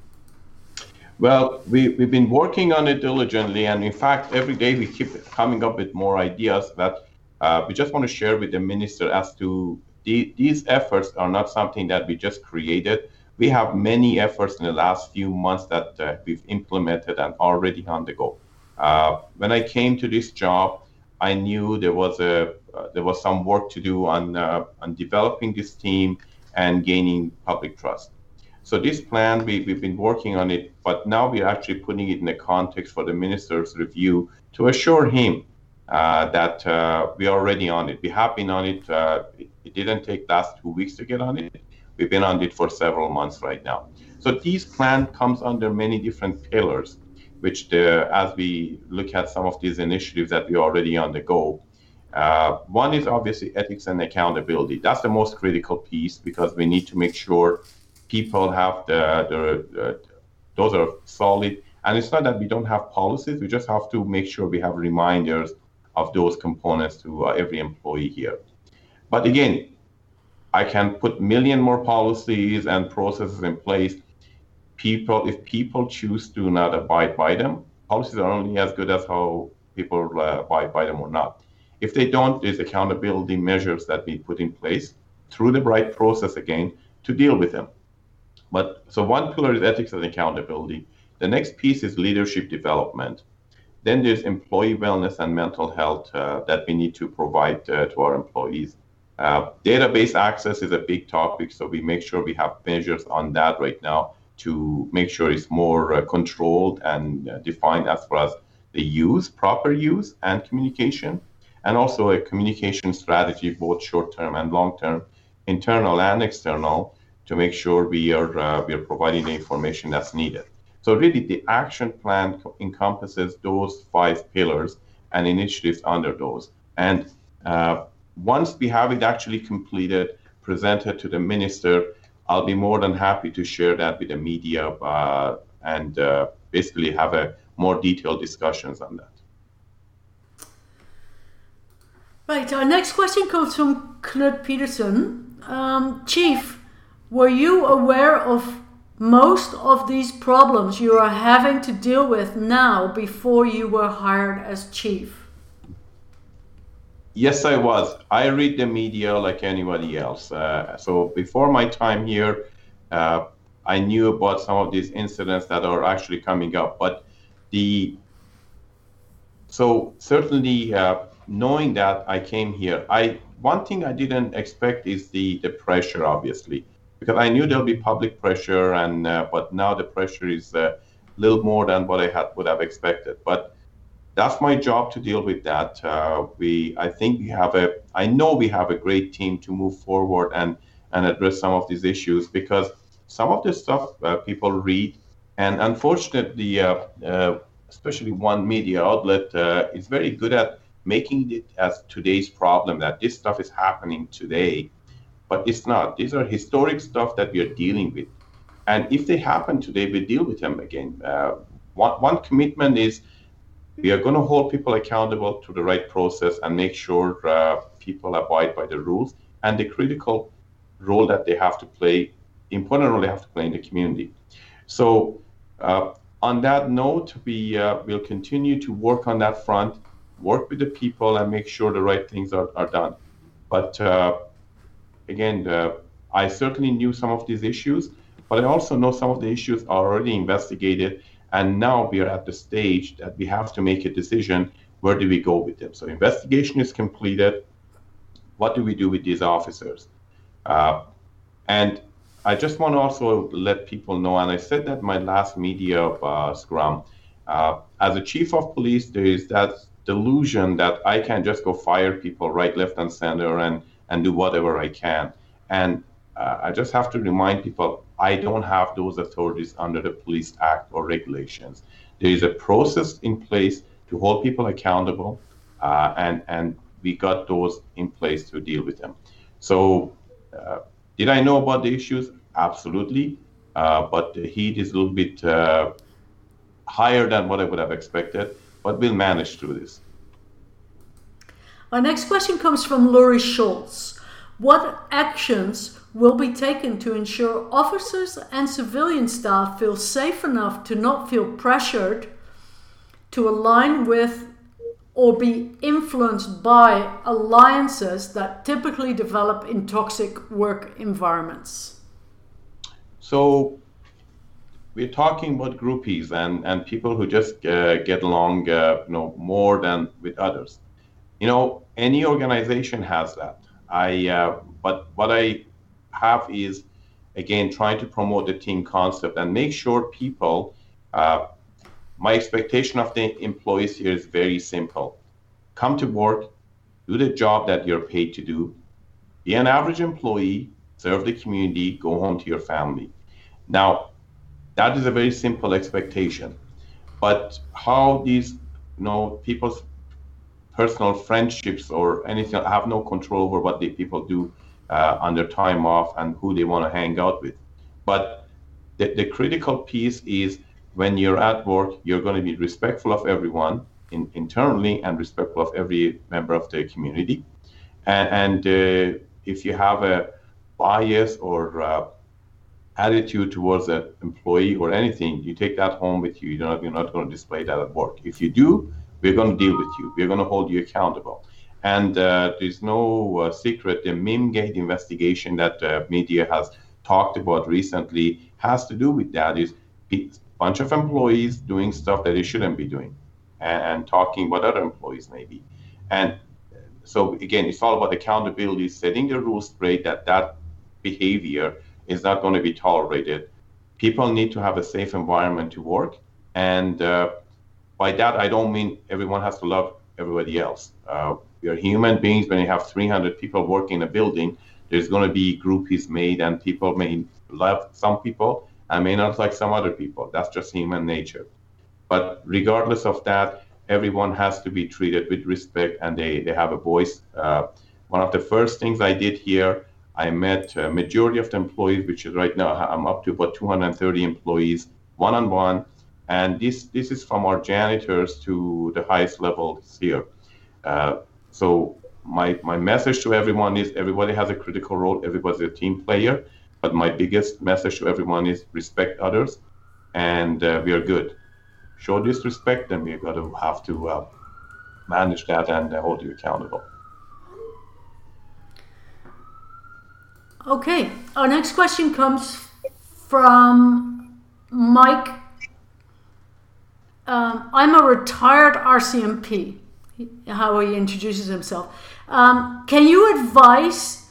Well, we, we've been working on it diligently, and in fact, every day we keep coming up with more ideas that uh, we just want to share with the minister as to the, these efforts are not something that we just created. We have many efforts in the last few months that uh, we've implemented and already on the go. Uh, when I came to this job, I knew there was a uh, there was some work to do on uh, on developing this team and gaining public trust. So this plan we, we've been working on it, but now we're actually putting it in the context for the minister's review to assure him uh, that uh, we are already on it. We have been on it. Uh, it. it. didn't take last two weeks to get on it. We've been on it for several months right now. So this plan comes under many different pillars which as we look at some of these initiatives that we already on the go, uh, one is obviously ethics and accountability. That's the most critical piece because we need to make sure people have the those are solid. And it's not that we don't have policies; we just have to make sure we have reminders of those components to uh, every employee here. But again, I can put million more policies and processes in place people, if people choose to not abide by them, policies are only as good as how people uh, abide by them or not. If they don't, there's accountability measures that we put in place through the right process again to deal with them. But so one pillar is ethics and accountability. The next piece is leadership development. Then there's employee wellness and mental health uh, that we need to provide uh, to our employees. Uh, database access is a big topic, so we make sure we have measures on that right now to make sure it's more uh, controlled and uh, defined as far as the use, proper use, and communication, and also a communication strategy, both short term and long term, internal and external, to make sure we are uh, we are providing the information that's needed. So really, the action plan encompasses those five pillars and initiatives under those. And uh, once we have it actually completed, presented to the minister, I'll be more than happy to share that with the media uh, and uh, basically have a more detailed discussions on that. Right. Our next question comes from Knut Peterson. Um, Chief, were you aware of most of these problems you are having to deal with now before you were hired as chief? Yes, I was. I read the media like anybody else. Uh, so before my time here, uh, I knew about some of these incidents that are actually coming up. But the so certainly uh, knowing that I came here, I one thing I didn't expect is the the pressure, obviously, because I knew there'll be public pressure, and uh, but now the pressure is a little more than what I had would have expected. But that's my job to deal with that. Uh, we, I think we have a, I know we have a great team to move forward and and address some of these issues because some of the stuff uh, people read, and unfortunately, uh, uh especially one media outlet uh, is very good at making it as today's problem that this stuff is happening today, but it's not. These are historic stuff that we are dealing with, and if they happen today, we deal with them again. Uh, one one commitment is we are going to hold people accountable to the right process and make sure uh, people abide by the rules and the critical role that they have to play, important role they have to play in the community. So, uh, on that note, we uh, will continue to work on that front, work with the people, and make sure the right things are, are done. But uh, again, uh, I certainly knew some of these issues, but I also know some of the issues are already investigated and now we are at the stage that we have to make a decision where do we go with them? So, investigation is completed. What do we do with these officers? Uh, and I just want to also let people know, and I said that my last media uh, scrum. Uh, as a chief of police, there is that delusion that I can just go fire people right, left, and center and, and do whatever I can. And uh, I just have to remind people I don't have those authorities under the Police Act or regulations. There is a process in place to hold people accountable, uh, and and we got those in place to deal with them. So, uh, did I know about the issues? Absolutely, uh, but the heat is a little bit uh, higher than what I would have expected. But we'll manage through this. Our next question comes from Laurie Schultz. What actions will be taken to ensure officers and civilian staff feel safe enough to not feel pressured to align with or be influenced by alliances that typically develop in toxic work environments. So, we're talking about groupies and, and people who just uh, get along, uh, you know, more than with others. You know, any organization has that. I, uh, but what I have is again trying to promote the team concept and make sure people uh, my expectation of the employees here is very simple. Come to work do the job that you're paid to do be an average employee serve the community go home to your family. Now that is a very simple expectation but how these you know people's personal friendships or anything I have no control over what the people do uh, on their time off and who they want to hang out with. But the, the critical piece is when you're at work, you're going to be respectful of everyone in, internally and respectful of every member of the community. And, and uh, if you have a bias or uh, attitude towards an employee or anything, you take that home with you. You're not, you're not going to display that at work. If you do, we're going to deal with you. We're going to hold you accountable. And uh, there's no uh, secret, the meme gate investigation that uh, media has talked about recently has to do with that. Is a bunch of employees doing stuff that they shouldn't be doing, and, and talking what other employees maybe. And so again, it's all about accountability, setting the rules straight that that behavior is not going to be tolerated. People need to have a safe environment to work, and uh, by that I don't mean everyone has to love everybody else. Uh, we are human beings. When you have 300 people working in a building, there's going to be groupies made, and people may love some people and may not like some other people. That's just human nature. But regardless of that, everyone has to be treated with respect, and they, they have a voice. Uh, one of the first things I did here, I met a majority of the employees, which is right now I'm up to about 230 employees, one on one, and this this is from our janitors to the highest levels here. Uh, so my my message to everyone is everybody has a critical role. Everybody's a team player. But my biggest message to everyone is respect others, and uh, we are good. Show disrespect, then and we got to have to uh, manage that and uh, hold you accountable. Okay, our next question comes from Mike. Um, I'm a retired RCMP. How he introduces himself. Um, can you advise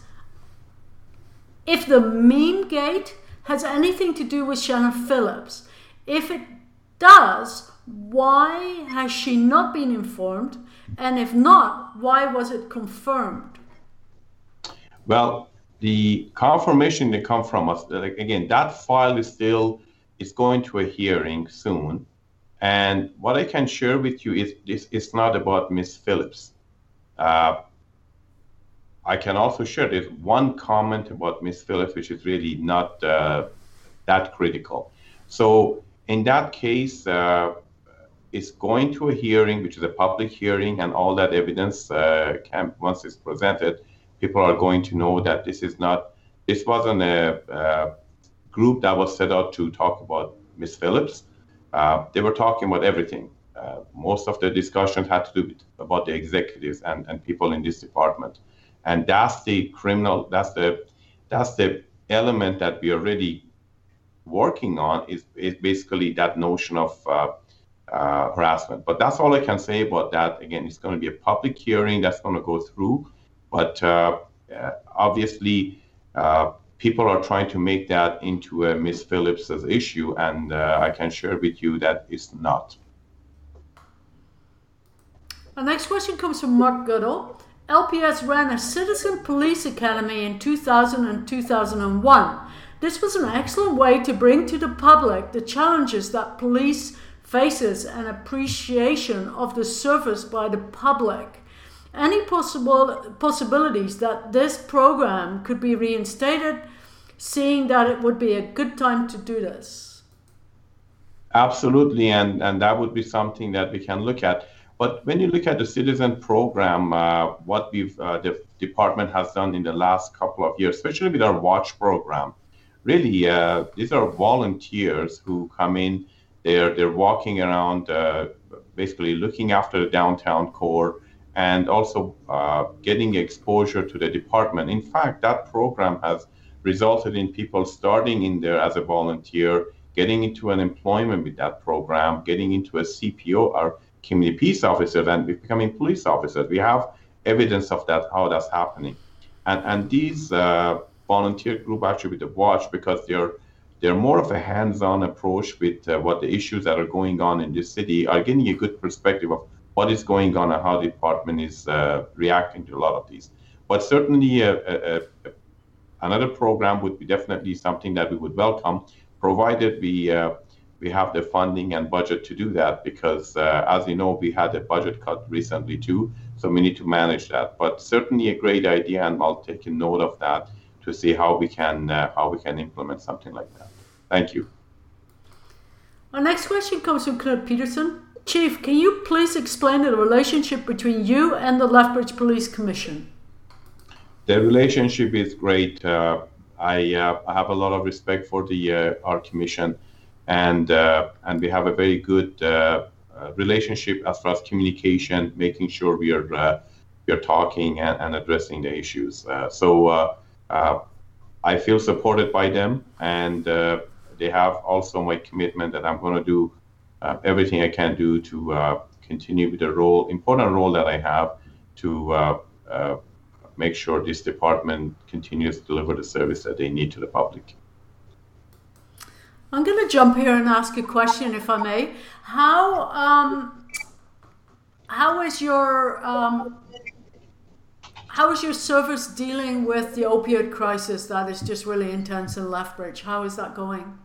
if the meme gate has anything to do with Shannon Phillips? If it does, why has she not been informed? And if not, why was it confirmed? Well, the confirmation that come from us, again, that file is still is going to a hearing soon. And what I can share with you is this it's not about Miss Phillips. Uh, I can also share this one comment about Miss Phillips, which is really not uh, that critical. So in that case, uh, it's going to a hearing, which is a public hearing, and all that evidence uh, can once it's presented, people are going to know that this is not this wasn't a, a group that was set out to talk about Miss Phillips. Uh, they were talking about everything. Uh, most of the discussion had to do with, about the executives and, and people in this department, and that's the criminal. That's the that's the element that we are already working on. Is is basically that notion of uh, uh harassment. But that's all I can say about that. Again, it's going to be a public hearing that's going to go through, but uh, uh, obviously people are trying to make that into a Miss Phillips's issue, and uh, I can share with you that it's not. Our next question comes from Mark Goodall. LPS ran a citizen police academy in 2000 and 2001. This was an excellent way to bring to the public the challenges that police faces and appreciation of the service by the public any possible possibilities that this program could be reinstated, seeing that it would be a good time to do this? Absolutely, and, and that would be something that we can look at. But when you look at the citizen program, uh, what we've uh, the department has done in the last couple of years, especially with our watch program, really uh, these are volunteers who come in. They're they're walking around, uh, basically looking after the downtown core and also uh, getting exposure to the department. In fact, that program has resulted in people starting in there as a volunteer, getting into an employment with that program, getting into a CPO or community peace officer, and becoming police officers. We have evidence of that, how that's happening. And, and these uh, volunteer group actually with the watch because they're they're more of a hands-on approach with uh, what the issues that are going on in this city are getting a good perspective of what is going on and how the department is uh, reacting to a lot of these. But certainly, uh, uh, uh, another program would be definitely something that we would welcome, provided we we have the funding and budget to do that. Because as you know, we had a budget cut recently too, so we need to manage that. But certainly a great idea, and I'll take a note of that to see how we can how we can implement something like that. Thank you. Our next question comes from Claire Peterson. Chief, can you please explain the relationship between you and the Lethbridge Police Commission? The relationship is great. Uh, I, uh, I, have a lot of respect for the uh, our commission, and uh, and we have a very good uh, uh, relationship as far as communication, making sure we are we are talking and, and addressing the issues. so I feel supported by them, and they have also my commitment that I'm going to do everything I can do to uh, continue with the role, important role that I have to uh, make sure this department continues to deliver the service that they need to the public. I'm going to jump here and ask a question, if I may. How um, how is your um, how is your service dealing with the opioid crisis that is just really intense in Lethbridge? How is that going?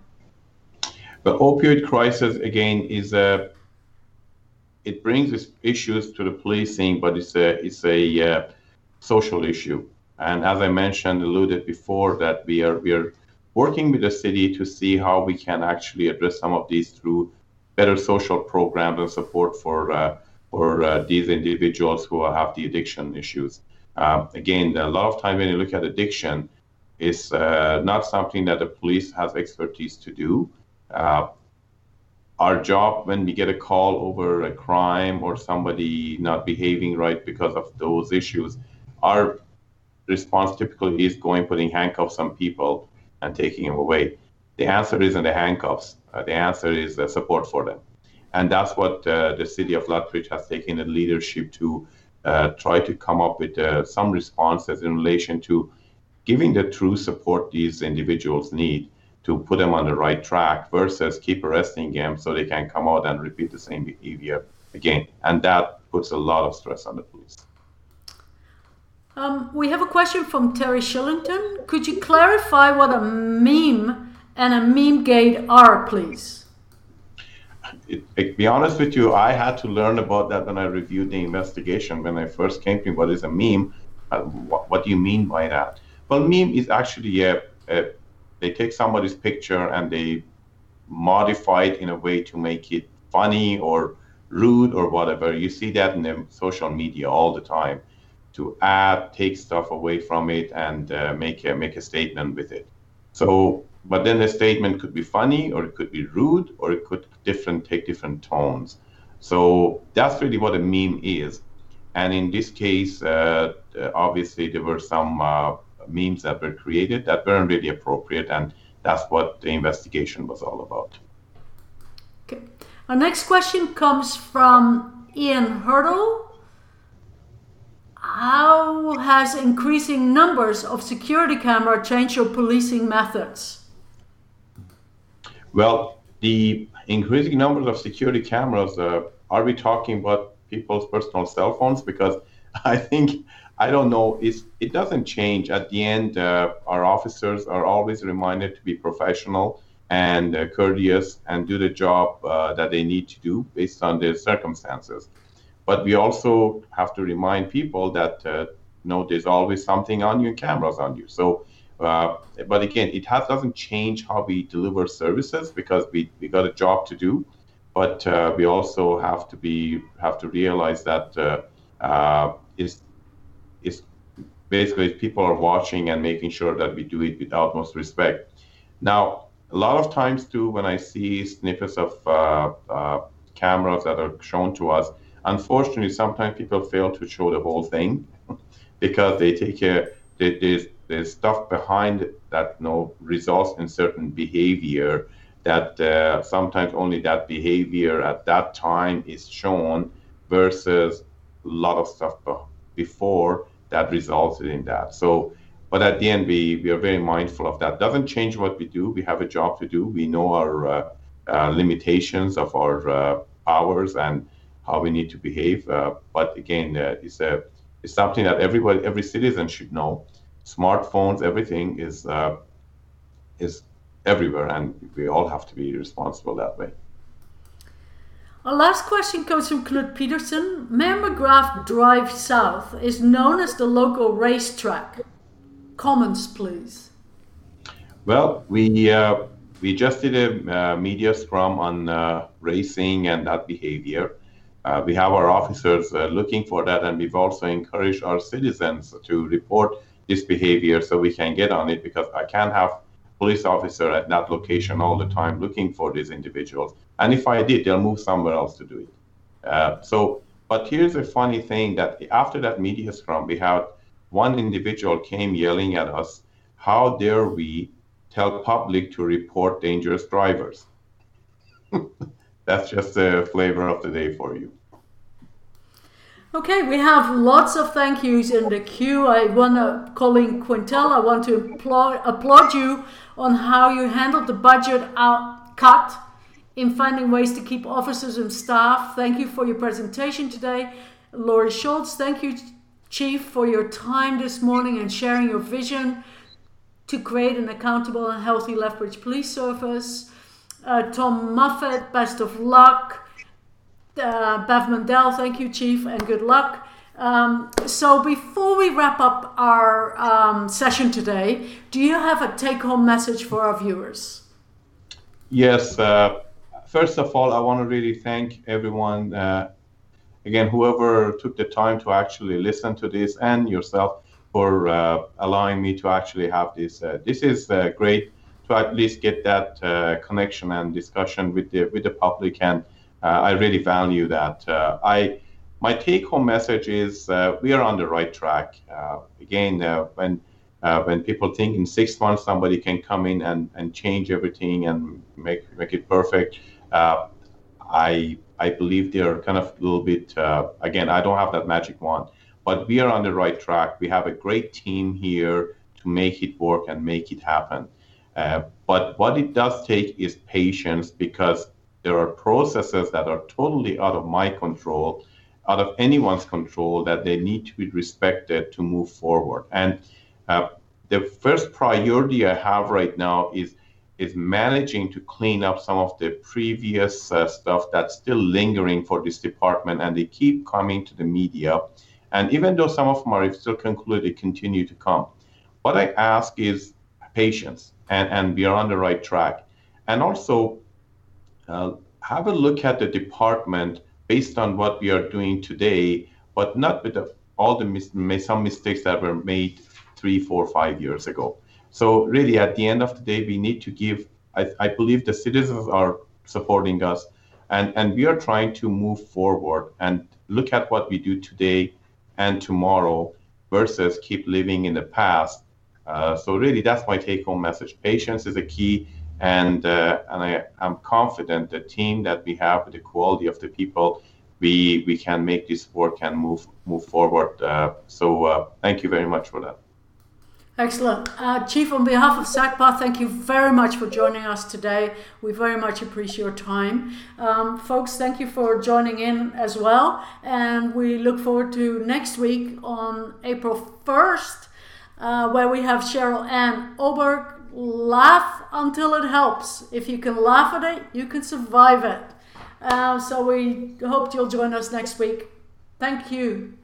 The opioid crisis again is a it brings issues to the policing, but it's a it's a uh, social issue. And as I mentioned, alluded before, that we are we are working with the city to see how we can actually address some of these through better social programs and support for uh, for uh, these individuals who have the addiction issues. Um, again, a lot of time when you look at addiction, is uh, not something that the police has expertise to do. Uh, our job when we get a call over a crime or somebody not behaving right because of those issues, our response typically is going, putting handcuffs on people and taking them away. The answer isn't the handcuffs. Uh, the answer is the support for them. And that's what uh, the city of Lethbridge has taken the leadership to uh, try to come up with uh, some responses in relation to giving the true support these individuals need to put them on the right track versus keep arresting them so they can come out and repeat the same behavior again. And that puts a lot of stress on the police. Um, we have a question from Terry Shillington. Could you clarify what a meme and a meme gate are, please? It, it, be honest with you, I had to learn about that when I reviewed the investigation. When I first came to what is a meme, uh, what, what, do you mean by that? Well, meme is actually a, a, they take somebody's picture and they modify it in a way to make it funny or rude or whatever. You see that in the social media all the time to add, take stuff away from it, and uh, make a make a statement with it. So, but then the statement could be funny, or it could be rude, or it could different take different tones. So that's really what a meme is. And in this case, uh, obviously there were some uh, memes that were created that weren't really appropriate, and that's what the investigation was all about. Okay. Our next question comes from Ian Hurdle how has increasing numbers of security camera changed your policing methods? Well, the increasing numbers of security cameras, uh, are we talking about people's personal cell phones? Because I think, I don't know, it's, it doesn't change. At the end, uh, our officers are always reminded to be professional and uh, courteous and do the job uh, that they need to do based on their circumstances. But we also have to remind people that uh, you know there's always something on you and cameras on you. So, uh, but again, it has, doesn't change how we deliver services because we, we got a job to do. But uh, we also have to be have to realize that uh, is is basically people are watching and making sure that we do it with utmost respect. Now, a lot of times too, when I see snippets of uh, uh, cameras that are shown to us, Unfortunately, sometimes people fail to show the whole thing because they take a there's, there's stuff behind that you know, results in certain behavior that uh, sometimes only that behavior at that time is shown versus a lot of stuff before that resulted in that. So, but at the end, we, we are very mindful of that. Doesn't change what we do. We have a job to do. We know our uh, uh, limitations of our uh, powers and how we need to behave. Uh, but again, uh, it's a it's something that everybody, every citizen should know. Smartphones, everything is uh, is everywhere, and we all have to be responsible that way. Our last question comes from Knut Peterson. Mayor Magrath Drive South is known as the local racetrack. Comments, please. Well, we uh, we just did a uh, media scrum on uh, racing and that behavior. Uh, we have our officers uh, looking for that, and we've also encouraged our citizens to report this behavior so we can get on it because I can't have police officer at that location all the time looking for these individuals. And if I did, they'll move somewhere else to do it. Uh, so, but here's a funny thing that after that media scrum, we had one individual came yelling at us, "How dare we tell public to report dangerous drivers?" that's just a flavor of the day for you. Okay, we have lots of thank yous in the queue. I want to, Colleen Quintel, I want to applaud, applaud you on how you handled the budget out, cut in finding ways to keep officers and staff. Thank you for your presentation today. Laurie Schultz, thank you, Chief, for your time this morning and sharing your vision to create an accountable and healthy Lethbridge Police Service. Uh, Tom Muffet, best of luck. Uh, Bev Mandel, thank you, Chief, and good luck. Um, so, before we wrap up our um, session today, do you have a take home message for our viewers? Yes. Uh, first of all, I want to really thank everyone. Uh, again, whoever took the time to actually listen to this and yourself for uh, allowing me to actually have this. Uh, this is uh, great to at least get that uh, connection and discussion with the with the public and I really value that. Uh, I my take-home message is uh, we are on the right track. Uh, again, uh, when uh, when people think in six months somebody can come in and, and change everything and make make it perfect, uh, I I believe they're kind of a little bit. Uh, again, I don't have that magic wand, but we are on the right track. We have a great team here to make it work and make it happen. but what it does take is patience because there are processes that are totally out of my control, out of anyone's control, that they need to be respected to move forward. And uh, the first priority I have right now is is managing to clean up some of the previous uh, stuff that's still lingering for this department, and they keep coming to the media. And even though some of them are still concluded, they continue to come. What I ask is patience, and, and we are on the right track. And also, uh, have a look at the department based on what we are doing today, but not with the, all the mis- some mistakes that were made three, four, five years ago. So really, at the end of the day, we need to give. I, I believe the citizens are supporting us, and and we are trying to move forward and look at what we do today and tomorrow versus keep living in the past. Uh, so really, that's my take-home message. Patience is a key and uh, and I am confident the team that we have, the quality of the people, we we can make this work and move move forward. Uh, so uh, thank you very much for that. Excellent. Uh, Chief, on behalf of SACPA, thank you very much for joining us today. We very much appreciate your time. Um, folks, thank you for joining in as well. And we look forward to next week on April 1st, uh, where we have Cheryl Ann Oberg laugh until it helps. If you can laugh at it, you can survive it. Uh, so we hope you'll join us next week. Thank you.